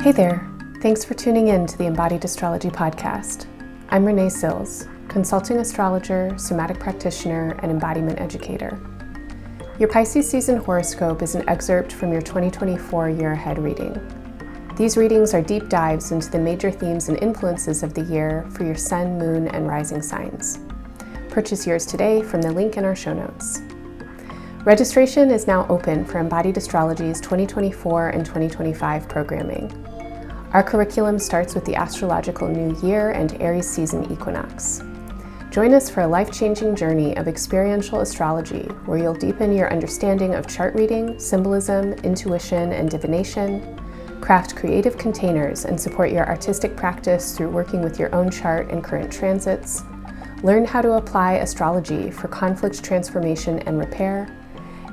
Hey there. Thanks for tuning in to the Embodied Astrology Podcast. I'm Renee Sills, consulting astrologer, somatic practitioner, and embodiment educator. Your Pisces season horoscope is an excerpt from your 2024 year ahead reading. These readings are deep dives into the major themes and influences of the year for your sun, moon, and rising signs. Purchase yours today from the link in our show notes. Registration is now open for Embodied Astrology's 2024 and 2025 programming. Our curriculum starts with the astrological new year and Aries season equinox. Join us for a life changing journey of experiential astrology where you'll deepen your understanding of chart reading, symbolism, intuition, and divination, craft creative containers and support your artistic practice through working with your own chart and current transits, learn how to apply astrology for conflict transformation and repair,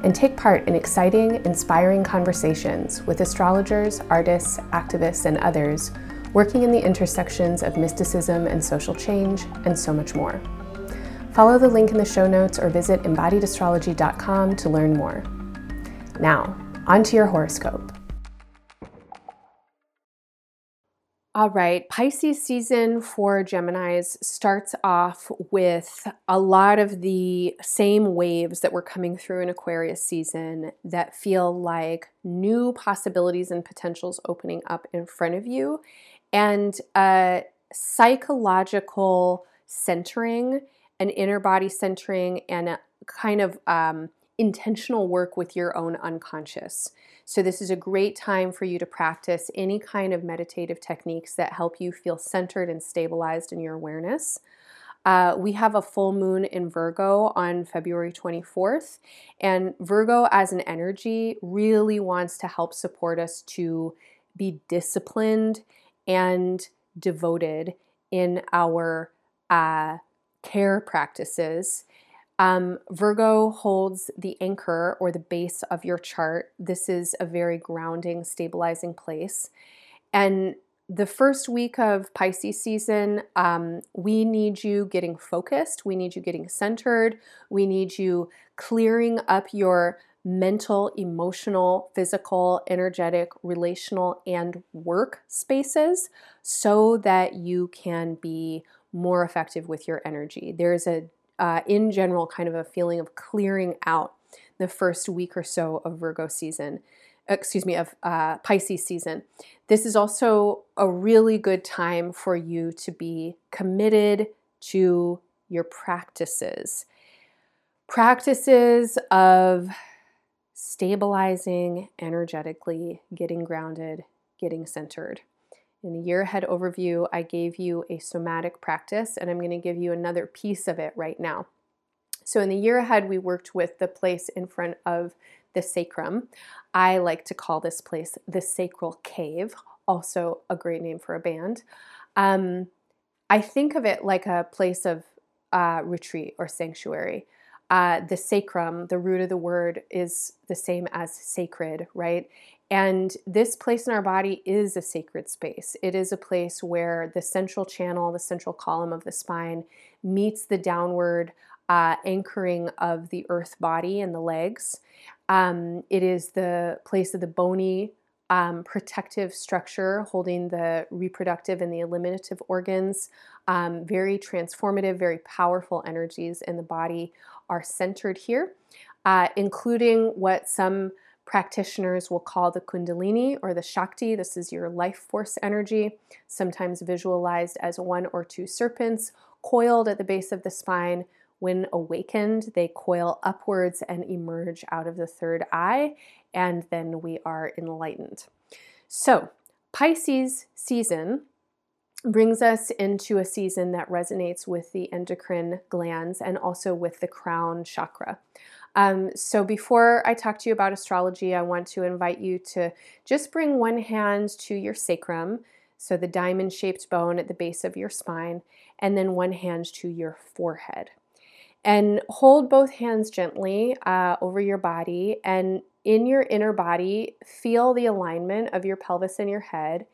and take part in exciting, inspiring conversations with astrologers, artists, activists, and others working in the intersections of mysticism and social change, and so much more. Follow the link in the show notes or visit embodiedastrology.com to learn more. Now, on to your horoscope. All right, Pisces season for Geminis starts off with a lot of the same waves that were coming through in Aquarius season that feel like new possibilities and potentials opening up in front of you, and a psychological centering, an inner body centering, and a kind of um, intentional work with your own unconscious. So, this is a great time for you to practice any kind of meditative techniques that help you feel centered and stabilized in your awareness. Uh, we have a full moon in Virgo on February 24th, and Virgo as an energy really wants to help support us to be disciplined and devoted in our uh, care practices um, Virgo holds the anchor or the base of your chart. This is a very grounding, stabilizing place. And the first week of Pisces season, um, we need you getting focused. We need you getting centered. We need you clearing up your mental, emotional, physical, energetic, relational, and work spaces so that you can be more effective with your energy. There's a uh, in general, kind of a feeling of clearing out the first week or so of Virgo season, excuse me, of uh, Pisces season. This is also a really good time for you to be committed to your practices. Practices of stabilizing energetically, getting grounded, getting centered. In the year ahead overview, I gave you a somatic practice, and I'm going to give you another piece of it right now. So, in the year ahead, we worked with the place in front of the sacrum. I like to call this place the sacral cave, also a great name for a band. Um, I think of it like a place of uh, retreat or sanctuary. Uh, the sacrum, the root of the word, is the same as sacred, right? And this place in our body is a sacred space. It is a place where the central channel, the central column of the spine, meets the downward uh, anchoring of the earth body and the legs. Um, it is the place of the bony um, protective structure holding the reproductive and the eliminative organs. Um, very transformative, very powerful energies in the body are centered here, uh, including what some practitioners will call the Kundalini or the Shakti. This is your life force energy, sometimes visualized as one or two serpents coiled at the base of the spine. When awakened, they coil upwards and emerge out of the third eye, and then we are enlightened. So, Pisces season brings us into a season that resonates with the endocrine glands and also with the crown chakra. Um, so, before I talk to you about astrology, I want to invite you to just bring one hand to your sacrum, so the diamond shaped bone at the base of your spine, and then one hand to your forehead. And hold both hands gently uh, over your body, and in your inner body, feel the alignment of your pelvis and your head.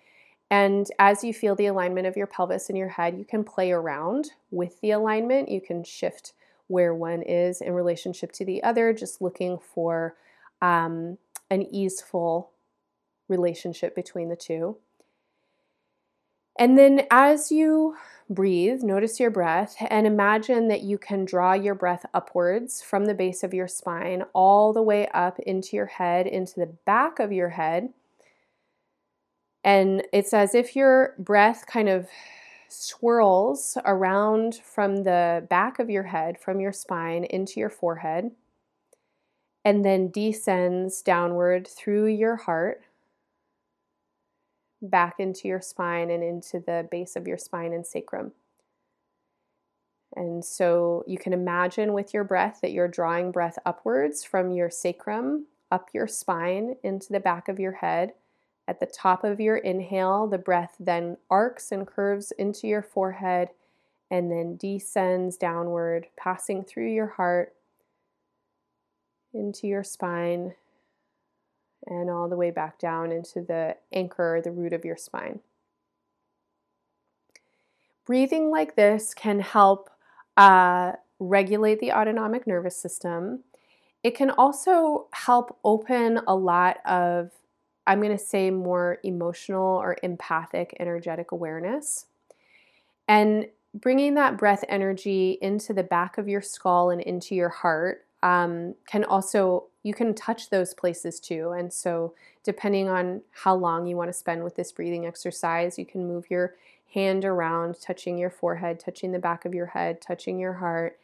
And as you feel the alignment of your pelvis and your head, you can play around with the alignment. You can shift where one is in relationship to the other, just looking for um, an easeful relationship between the two. And then as you breathe, notice your breath, and imagine that you can draw your breath upwards from the base of your spine all the way up into your head, into the back of your head. And it's as if your breath kind of swirls around from the back of your head, from your spine into your forehead, and then descends downward through your heart back into your spine and into the base of your spine and sacrum. And so you can imagine with your breath that you're drawing breath upwards from your sacrum up your spine into the back of your head. At the top of your inhale, the breath then arcs and curves into your forehead and then descends downward, passing through your heart into your spine and all the way back down into the anchor, the root of your spine. Breathing like this can help uh, regulate the autonomic nervous system. It can also help open a lot of, I'm going to say, more emotional or empathic energetic awareness. And bringing that breath energy into the back of your skull and into your heart um, can also you can touch those places too and so depending on how long you want to spend with this breathing exercise you can move your hand around touching your forehead touching the back of your head touching your heart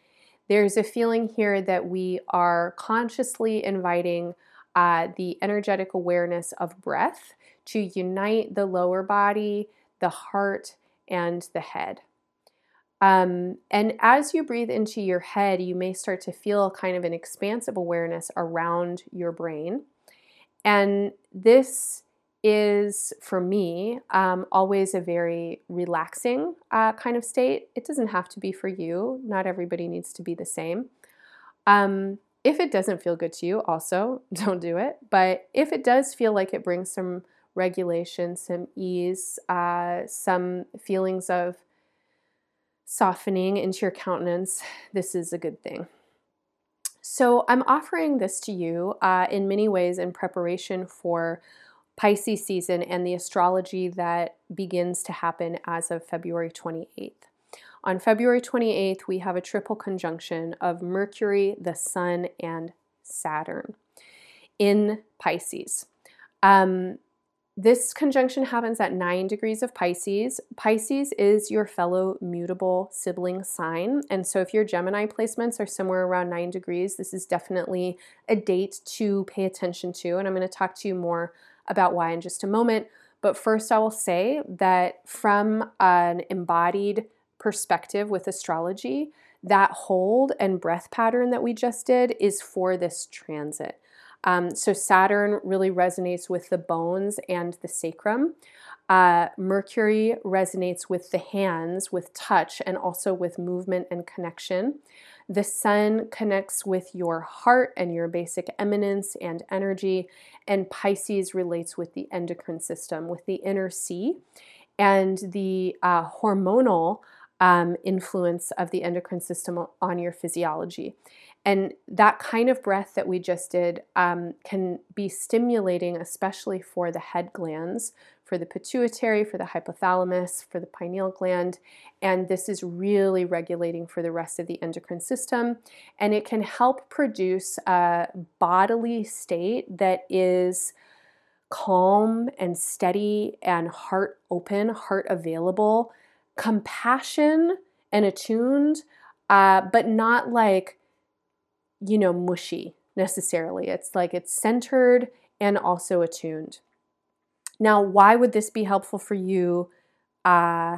there's a feeling here that we are consciously inviting uh, the energetic awareness of breath to unite the lower body the heart and the head um, and as you breathe into your head, you may start to feel kind of an expansive awareness around your brain. And this is, for me, um, always a very relaxing uh, kind of state. It doesn't have to be for you, not everybody needs to be the same. Um, if it doesn't feel good to you, also don't do it. But if it does feel like it brings some regulation, some ease, uh, some feelings of softening into your countenance, this is a good thing. So, I'm offering this to you uh, in many ways in preparation for Pisces season and the astrology that begins to happen as of February 28th. On February 28th, we have a triple conjunction of Mercury, the Sun, and Saturn in Pisces. Um, this conjunction happens at 9 degrees of Pisces. Pisces is your fellow mutable sibling sign. And so if your Gemini placements are somewhere around 9 degrees, this is definitely a date to pay attention to. And I'm going to talk to you more about why in just a moment. But first, I will say that from an embodied perspective with astrology, that hold and breath pattern that we just did is for this transit. Um, so Saturn really resonates with the bones and the sacrum. Uh, Mercury resonates with the hands, with touch, and also with movement and connection. The sun connects with your heart and your basic eminence and energy. And Pisces relates with the endocrine system, with the inner sea. and the uh, hormonal um, influence of the endocrine system on your physiology. And that kind of breath that we just did um, can be stimulating, especially for the head glands, for the pituitary, for the hypothalamus, for the pineal gland. And this is really regulating for the rest of the endocrine system. And it can help produce a bodily state that is calm and steady and heart open, heart available, compassion and attuned, uh, but not like you know, mushy necessarily. It's like it's centered and also attuned. Now, why would this be helpful for you? Uh,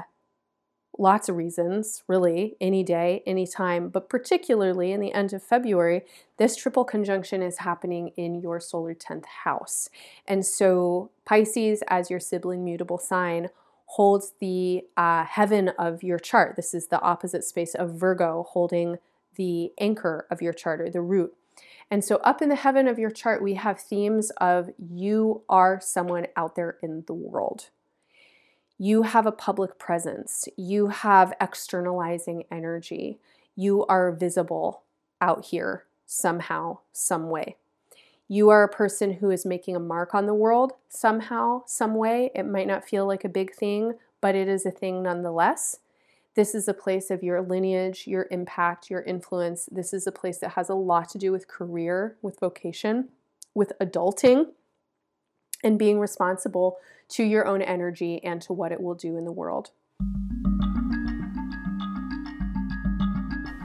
lots of reasons, really, any day, any time, but particularly in the end of February, this triple conjunction is happening in your solar 10th house. And so, Pisces, as your sibling mutable sign, holds the uh, heaven of your chart. This is the opposite space of Virgo holding the anchor of your chart or the root. And so, up in the heaven of your chart, we have themes of you are someone out there in the world. You have a public presence. You have externalizing energy. You are visible out here somehow, some way. You are a person who is making a mark on the world somehow, some way. It might not feel like a big thing, but it is a thing nonetheless. This is a place of your lineage, your impact, your influence. This is a place that has a lot to do with career, with vocation, with adulting, and being responsible to your own energy and to what it will do in the world.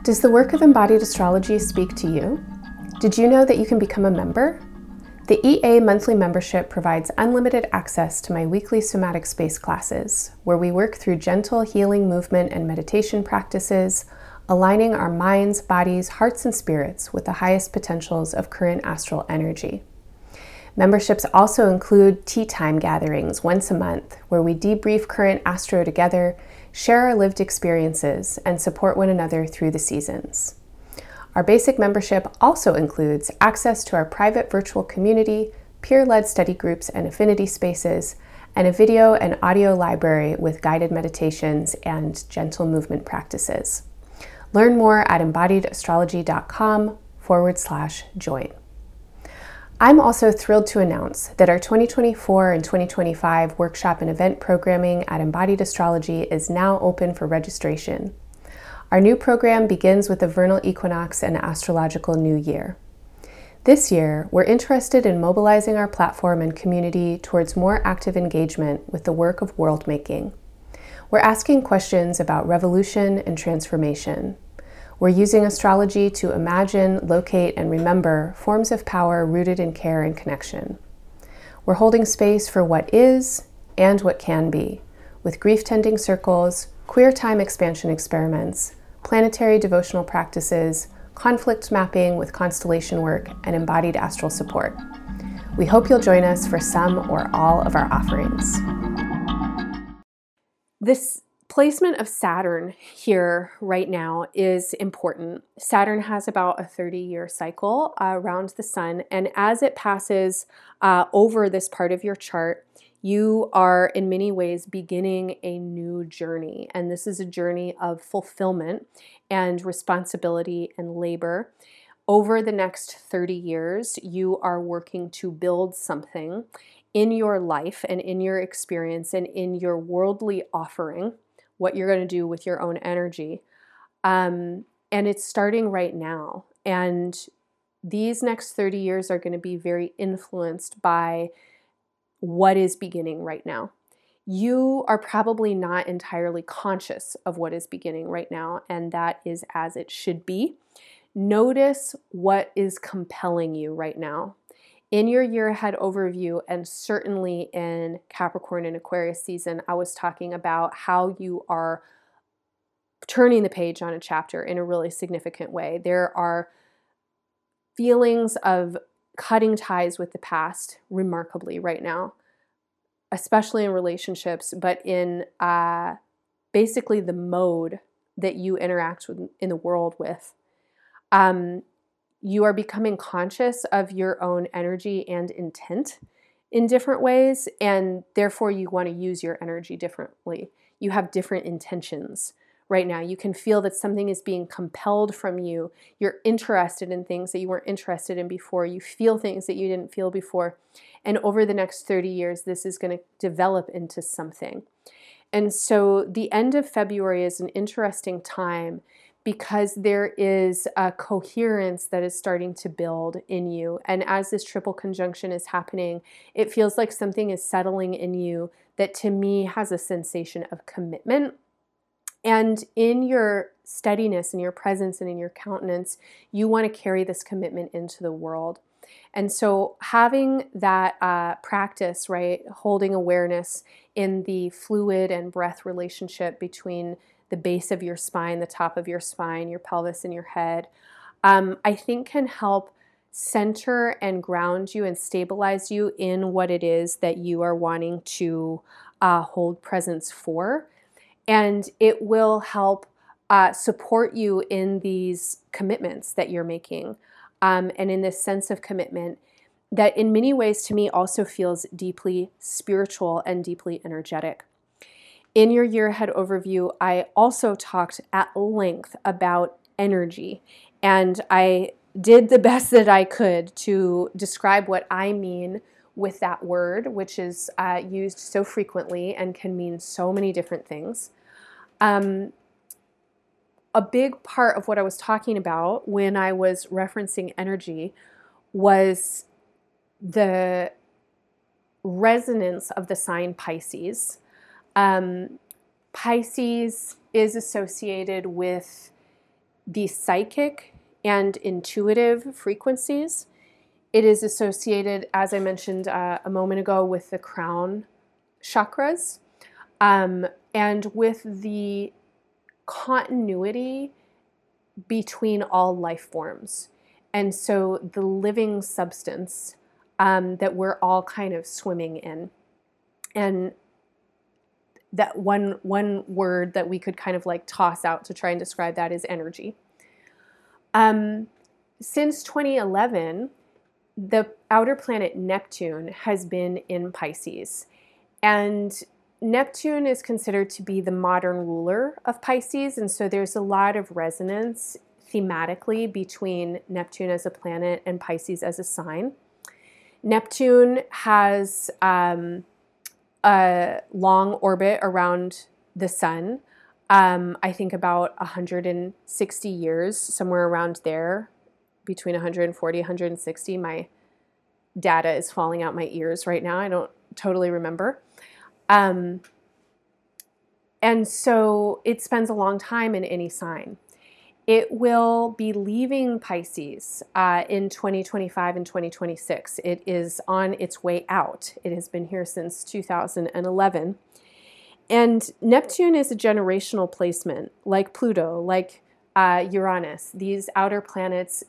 Does the work of embodied astrology speak to you? Did you know that you can become a member? The EA monthly membership provides unlimited access to my weekly somatic space classes, where we work through gentle healing movement and meditation practices, aligning our minds, bodies, hearts, and spirits with the highest potentials of current astral energy. Memberships also include tea time gatherings once a month, where we debrief current astro together, share our lived experiences, and support one another through the seasons. Our basic membership also includes access to our private virtual community, peer led study groups and affinity spaces, and a video and audio library with guided meditations and gentle movement practices. Learn more at embodiedastrology.com forward slash join. I'm also thrilled to announce that our 2024 and 2025 workshop and event programming at Embodied Astrology is now open for registration. Our new program begins with the vernal equinox and astrological new year. This year, we're interested in mobilizing our platform and community towards more active engagement with the work of world making. We're asking questions about revolution and transformation. We're using astrology to imagine, locate, and remember forms of power rooted in care and connection. We're holding space for what is and what can be, with grief tending circles, queer time expansion experiments, planetary devotional practices, conflict mapping with constellation work, and embodied astral support. We hope you'll join us for some or all of our offerings. This placement of Saturn here right now is important. Saturn has about a 30 year cycle uh, around the sun, and as it passes uh, over this part of your chart, you are in many ways beginning a new journey. And this is a journey of fulfillment and responsibility and labor. Over the next 30 years, you are working to build something in your life and in your experience and in your worldly offering, what you're going to do with your own energy. Um, and it's starting right now. And these next 30 years are going to be very influenced by what is beginning right now. You are probably not entirely conscious of what is beginning right now, and that is as it should be. Notice what is compelling you right now. In your year ahead overview, and certainly in Capricorn and Aquarius season, I was talking about how you are turning the page on a chapter in a really significant way. There are feelings of cutting ties with the past remarkably right now, especially in relationships, but in uh, basically the mode that you interact with in the world with. Um, you are becoming conscious of your own energy and intent in different ways, and therefore you want to use your energy differently. You have different intentions right now. You can feel that something is being compelled from you. You're interested in things that you weren't interested in before. You feel things that you didn't feel before. And over the next 30 years, this is going to develop into something. And so the end of February is an interesting time because there is a coherence that is starting to build in you. And as this triple conjunction is happening, it feels like something is settling in you that to me has a sensation of commitment and in your steadiness, and your presence, and in your countenance, you want to carry this commitment into the world. And so, having that uh, practice, right, holding awareness in the fluid and breath relationship between the base of your spine, the top of your spine, your pelvis, and your head, um, I think can help center and ground you and stabilize you in what it is that you are wanting to uh, hold presence for and it will help uh, support you in these commitments that you're making um, and in this sense of commitment that in many ways to me also feels deeply spiritual and deeply energetic. In your year ahead overview, I also talked at length about energy, and I did the best that I could to describe what I mean with that word, which is uh, used so frequently and can mean so many different things. Um, a big part of what I was talking about when I was referencing energy was the resonance of the sign Pisces. Um, Pisces is associated with the psychic and intuitive frequencies. It is associated, as I mentioned uh, a moment ago, with the crown chakras um, and with the continuity between all life forms. And so the living substance um, that we're all kind of swimming in. And that one one word that we could kind of like toss out to try and describe that is energy. Um, since 2011, the outer planet Neptune has been in Pisces, and Neptune is considered to be the modern ruler of Pisces, and so there's a lot of resonance thematically between Neptune as a planet and Pisces as a sign. Neptune has um, a long orbit around the sun. Um, I think about 160 years, somewhere around there, between 140 160. My data is falling out my ears right now. I don't totally remember. Um, and so it spends a long time in any sign. It will be leaving Pisces uh, in 2025 and 2026. It is on its way out. It has been here since 2011. And Neptune is a generational placement, like Pluto, like uh, Uranus. These outer planets,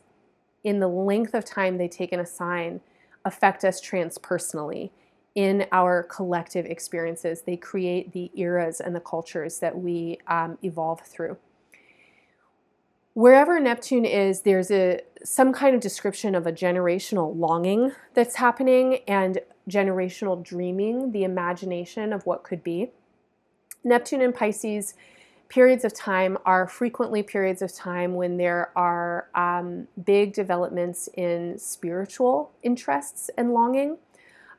in the length of time they take in a sign, affect us transpersonally in our collective experiences. They create the eras and the cultures that we um, evolve through wherever Neptune is, there's a some kind of description of a generational longing that's happening and generational dreaming, the imagination of what could be. Neptune and Pisces periods of time are frequently periods of time when there are um, big developments in spiritual interests and longing.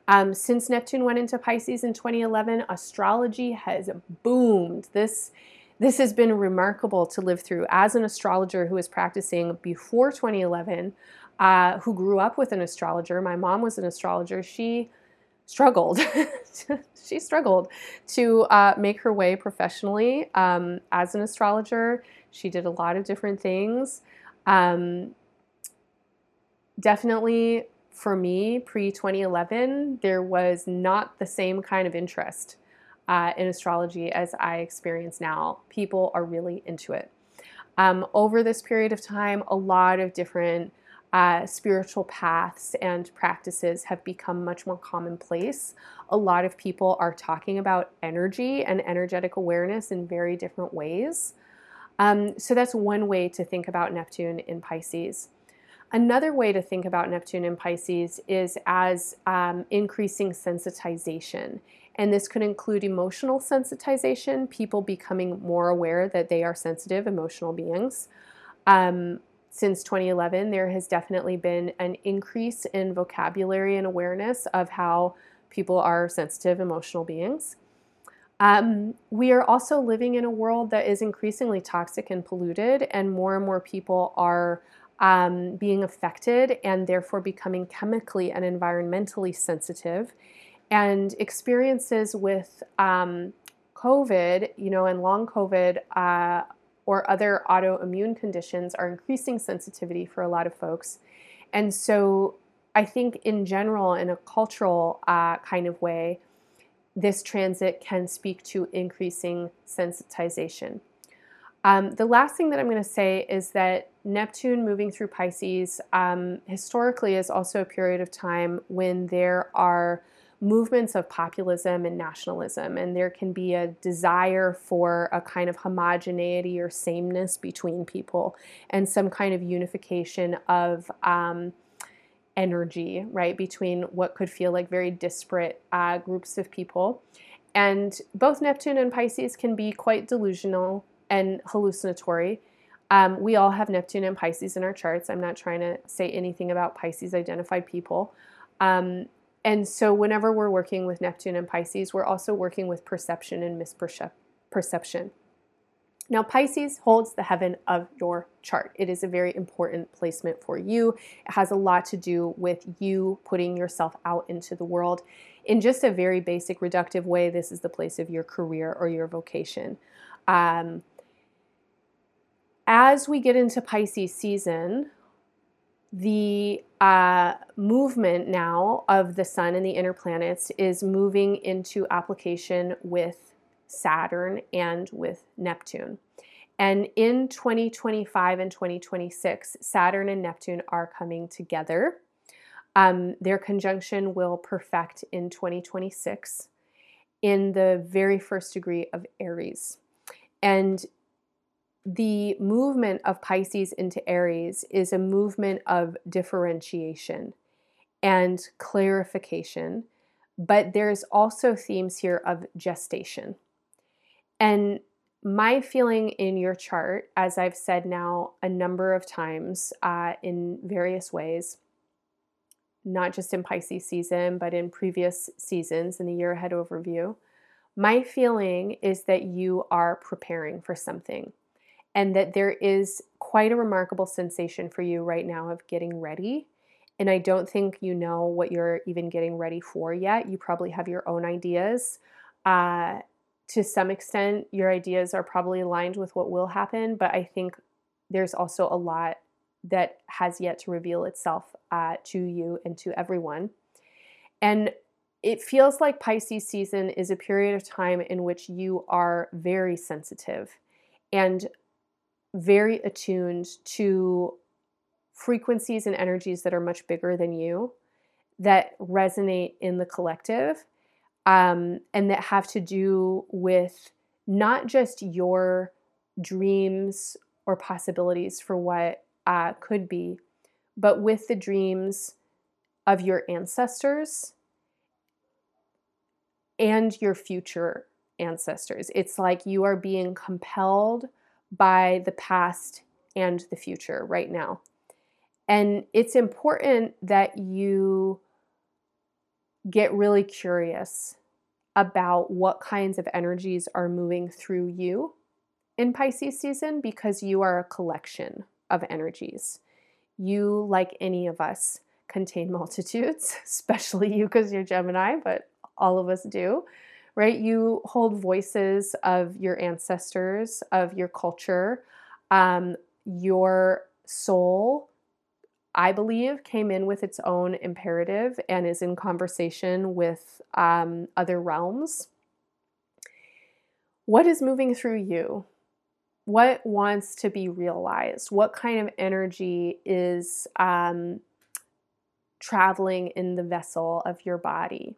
Um, since Neptune went into Pisces in 2011, astrology has boomed. This this has been remarkable to live through as an astrologer who was practicing before 2011, uh, who grew up with an astrologer. My mom was an astrologer. She struggled. she struggled to uh, make her way professionally um, as an astrologer. She did a lot of different things. Um, definitely for me, pre 2011, there was not the same kind of interest uh, in astrology as I experience now. People are really into it. Um, over this period of time, a lot of different uh, spiritual paths and practices have become much more commonplace. A lot of people are talking about energy and energetic awareness in very different ways. Um, so that's one way to think about Neptune in Pisces. Another way to think about Neptune in Pisces is as um, increasing sensitization and this could include emotional sensitization, people becoming more aware that they are sensitive, emotional beings. Um, since 2011, there has definitely been an increase in vocabulary and awareness of how people are sensitive, emotional beings. Um, we are also living in a world that is increasingly toxic and polluted, and more and more people are um, being affected and therefore becoming chemically and environmentally sensitive and experiences with um, COVID, you know, and long COVID uh, or other autoimmune conditions are increasing sensitivity for a lot of folks. And so I think, in general, in a cultural uh, kind of way, this transit can speak to increasing sensitization. Um, the last thing that I'm going to say is that Neptune moving through Pisces um, historically is also a period of time when there are movements of populism and nationalism, and there can be a desire for a kind of homogeneity or sameness between people and some kind of unification of um, energy, right, between what could feel like very disparate uh, groups of people. And both Neptune and Pisces can be quite delusional and hallucinatory. Um, we all have Neptune and Pisces in our charts. I'm not trying to say anything about Pisces identified people. Um, And so, whenever we're working with Neptune and Pisces, we're also working with perception and misperception. Now, Pisces holds the heaven of your chart. It is a very important placement for you. It has a lot to do with you putting yourself out into the world. In just a very basic, reductive way, this is the place of your career or your vocation. Um, as we get into Pisces season, the uh, movement now of the sun and the inner planets is moving into application with Saturn and with Neptune. And in 2025 and 2026, Saturn and Neptune are coming together. Um, their conjunction will perfect in 2026 in the very first degree of Aries. And the movement of Pisces into Aries is a movement of differentiation and clarification, but there's also themes here of gestation. And my feeling in your chart, as I've said now a number of times uh, in various ways, not just in Pisces season, but in previous seasons in the year ahead overview, my feeling is that you are preparing for something and that there is quite a remarkable sensation for you right now of getting ready. And I don't think you know what you're even getting ready for yet. You probably have your own ideas. Uh, to some extent, your ideas are probably aligned with what will happen, but I think there's also a lot that has yet to reveal itself uh, to you and to everyone. And it feels like Pisces season is a period of time in which you are very sensitive and very attuned to frequencies and energies that are much bigger than you, that resonate in the collective, um, and that have to do with not just your dreams or possibilities for what uh, could be, but with the dreams of your ancestors and your future ancestors. It's like you are being compelled by the past and the future right now. And it's important that you get really curious about what kinds of energies are moving through you in Pisces season because you are a collection of energies. You, like any of us, contain multitudes, especially you because you're Gemini, but all of us do right? You hold voices of your ancestors, of your culture. Um, your soul, I believe, came in with its own imperative and is in conversation with um, other realms. What is moving through you? What wants to be realized? What kind of energy is um, traveling in the vessel of your body?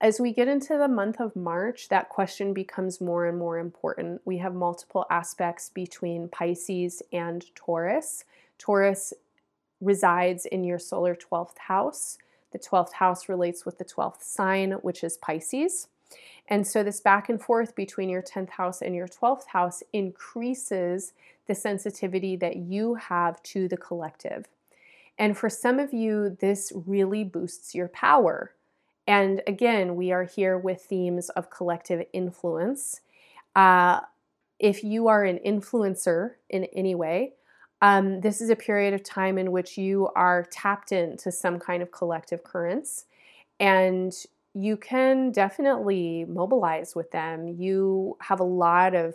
As we get into the month of March, that question becomes more and more important. We have multiple aspects between Pisces and Taurus. Taurus resides in your solar 12th house. The 12th house relates with the 12th sign, which is Pisces. And so, this back and forth between your 10th house and your 12th house increases the sensitivity that you have to the collective. And for some of you, this really boosts your power. And again, we are here with themes of collective influence. Uh, if you are an influencer in any way, um, this is a period of time in which you are tapped into some kind of collective currents and you can definitely mobilize with them. You have a lot of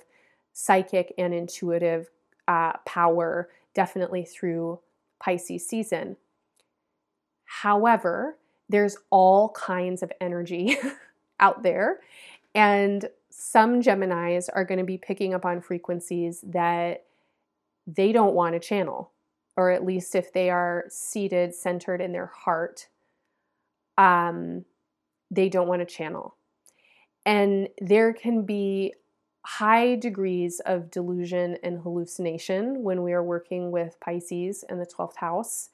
psychic and intuitive uh, power, definitely through Pisces season. However, there's all kinds of energy out there. And some Geminis are going to be picking up on frequencies that they don't want to channel, or at least if they are seated, centered in their heart, um, they don't want to channel. And there can be high degrees of delusion and hallucination when we are working with Pisces in the 12th house.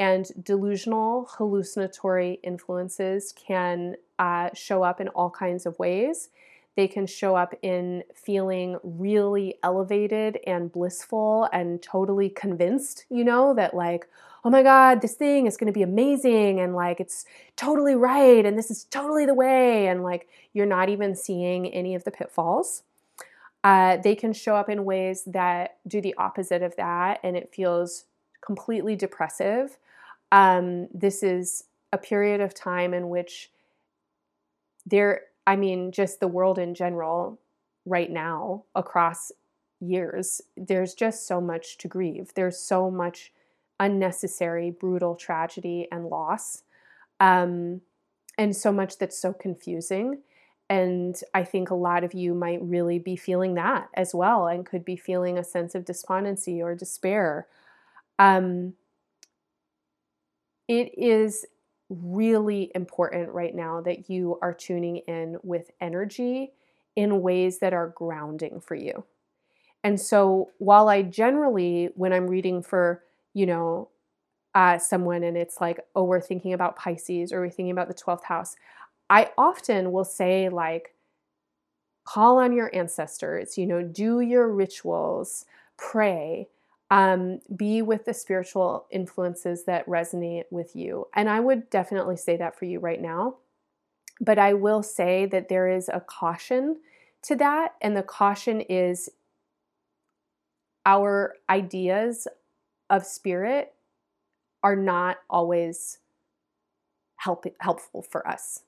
And delusional, hallucinatory influences can uh, show up in all kinds of ways. They can show up in feeling really elevated and blissful and totally convinced, you know, that like, oh my God, this thing is going to be amazing and like it's totally right and this is totally the way. And like you're not even seeing any of the pitfalls. Uh, they can show up in ways that do the opposite of that and it feels completely depressive. Um, this is a period of time in which there, I mean, just the world in general, right now, across years, there's just so much to grieve. There's so much unnecessary, brutal tragedy and loss, um, and so much that's so confusing. And I think a lot of you might really be feeling that as well and could be feeling a sense of despondency or despair. Um, it is really important right now that you are tuning in with energy in ways that are grounding for you. And so, while I generally, when I'm reading for, you know, uh, someone and it's like, oh, we're thinking about Pisces or we're thinking about the 12th house, I often will say, like, call on your ancestors, you know, do your rituals, pray, um, be with the spiritual influences that resonate with you. And I would definitely say that for you right now. But I will say that there is a caution to that. And the caution is our ideas of spirit are not always help, helpful for us.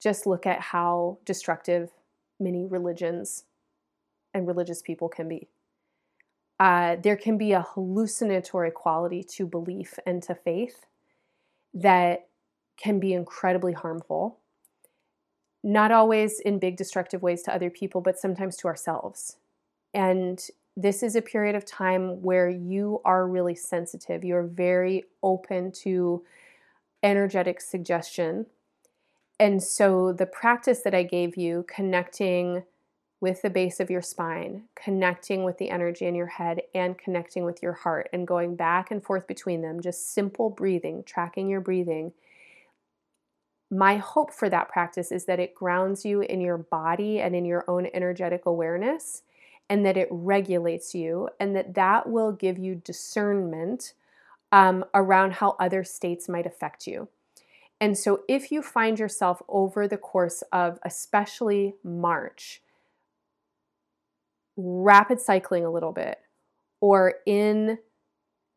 Just look at how destructive many religions and religious people can be uh, there can be a hallucinatory quality to belief and to faith that can be incredibly harmful. Not always in big destructive ways to other people, but sometimes to ourselves. And this is a period of time where you are really sensitive. You're very open to energetic suggestion. And so, the practice that I gave you, connecting with the base of your spine, connecting with the energy in your head and connecting with your heart and going back and forth between them, just simple breathing, tracking your breathing. My hope for that practice is that it grounds you in your body and in your own energetic awareness and that it regulates you and that that will give you discernment um, around how other states might affect you. And so, if you find yourself over the course of especially March, rapid cycling a little bit or in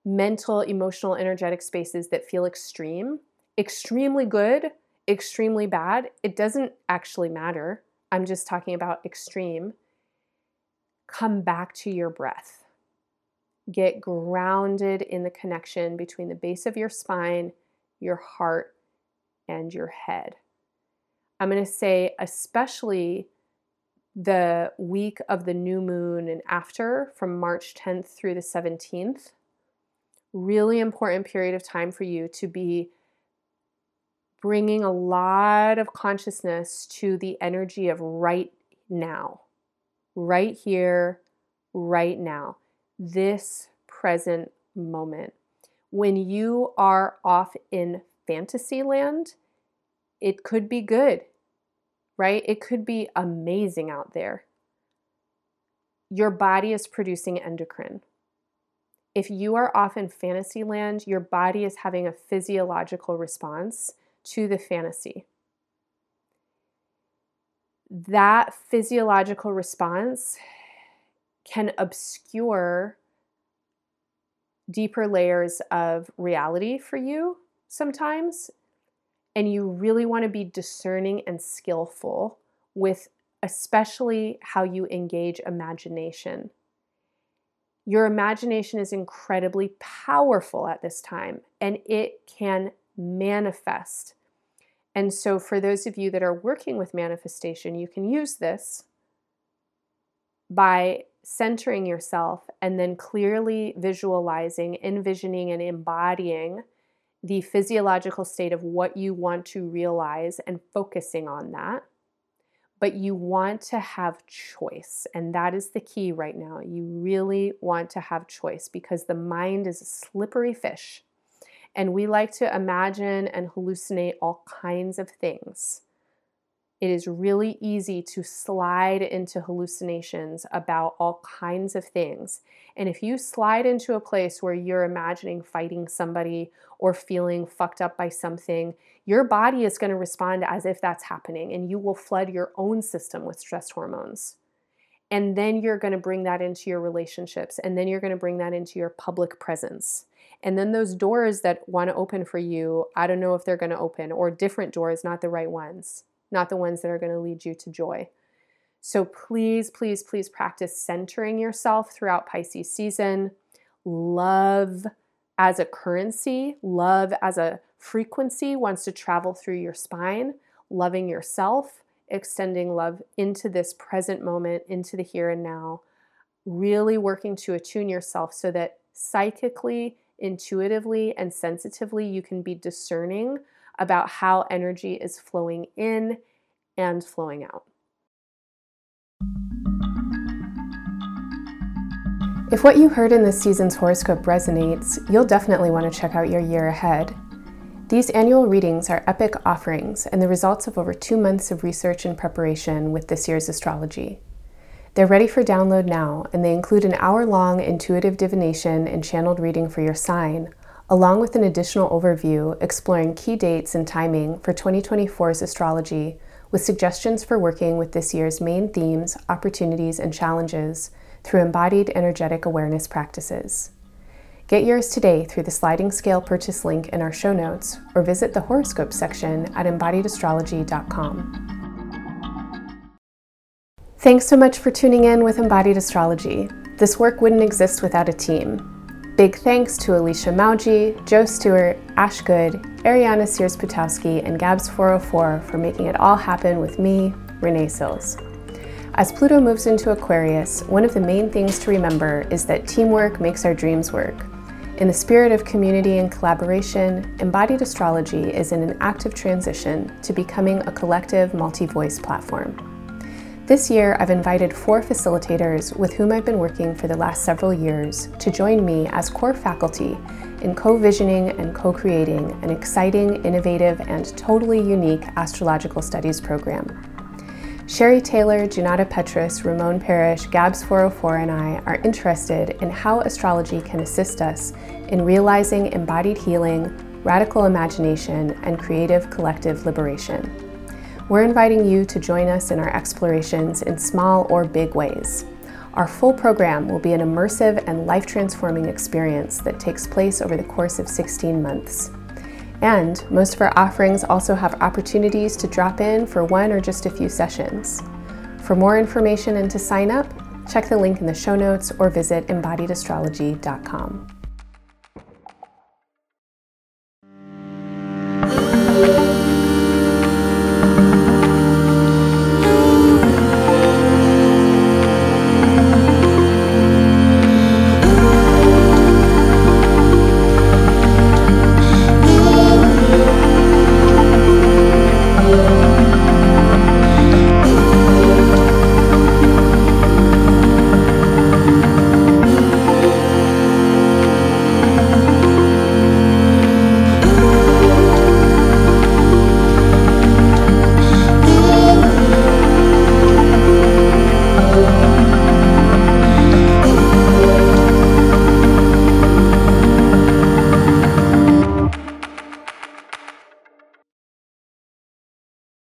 mental, emotional, energetic spaces that feel extreme, extremely good, extremely bad, it doesn't actually matter. I'm just talking about extreme. Come back to your breath. Get grounded in the connection between the base of your spine, your heart, and your head. I'm going to say, especially the week of the new moon and after, from March 10th through the 17th. Really important period of time for you to be bringing a lot of consciousness to the energy of right now, right here, right now, this present moment. When you are off in fantasy land, it could be good right? It could be amazing out there. Your body is producing endocrine. If you are off in fantasy land, your body is having a physiological response to the fantasy. That physiological response can obscure deeper layers of reality for you sometimes and you really want to be discerning and skillful with especially how you engage imagination. Your imagination is incredibly powerful at this time and it can manifest. And so, for those of you that are working with manifestation, you can use this by centering yourself and then clearly visualizing, envisioning, and embodying the physiological state of what you want to realize and focusing on that. But you want to have choice. And that is the key right now. You really want to have choice because the mind is a slippery fish. And we like to imagine and hallucinate all kinds of things. It is really easy to slide into hallucinations about all kinds of things. And if you slide into a place where you're imagining fighting somebody or feeling fucked up by something, your body is going to respond as if that's happening and you will flood your own system with stress hormones. And then you're going to bring that into your relationships and then you're going to bring that into your public presence. And then those doors that want to open for you, I don't know if they're going to open or different doors, not the right ones not the ones that are going to lead you to joy. So please, please, please practice centering yourself throughout Pisces season. Love as a currency, love as a frequency wants to travel through your spine, loving yourself, extending love into this present moment, into the here and now, really working to attune yourself so that psychically, intuitively, and sensitively you can be discerning about how energy is flowing in and flowing out. If what you heard in this season's horoscope resonates, you'll definitely want to check out your year ahead. These annual readings are epic offerings and the results of over two months of research and preparation with this year's astrology. They're ready for download now, and they include an hour long intuitive divination and channeled reading for your sign, along with an additional overview exploring key dates and timing for 2024's astrology, with suggestions for working with this year's main themes, opportunities, and challenges through embodied energetic awareness practices. Get yours today through the sliding scale purchase link in our show notes or visit the horoscope section at embodiedastrology.com. Thanks so much for tuning in with Embodied Astrology. This work wouldn't exist without a team. Big thanks to Alisha Mawji, Joe Stewart, Ash Good, Ariana Sierzputowski, and Gabs404 for making it all happen with me, Renee Sills. As Pluto moves into Aquarius, one of the main things to remember is that teamwork makes our dreams work. In the spirit of community and collaboration, Embodied Astrology is in an active transition to becoming a collective multi voice platform. This year, I've invited four facilitators with whom I've been working for the last several years to join me as core faculty in co visioning and co creating an exciting, innovative, and totally unique astrological studies program. Sherry Taylor, Junauda Petrus, Ramon Parrish, Gabs404, and I are interested in how astrology can assist us in realizing embodied healing, radical imagination, and creative collective liberation. We're inviting you to join us in our explorations in small or big ways. Our full program will be an immersive and life transforming experience that takes place over the course of 16 months. And most of our offerings also have opportunities to drop in for one or just a few sessions. For more information and to sign up, check the link in the show notes or visit embodiedastrology.com.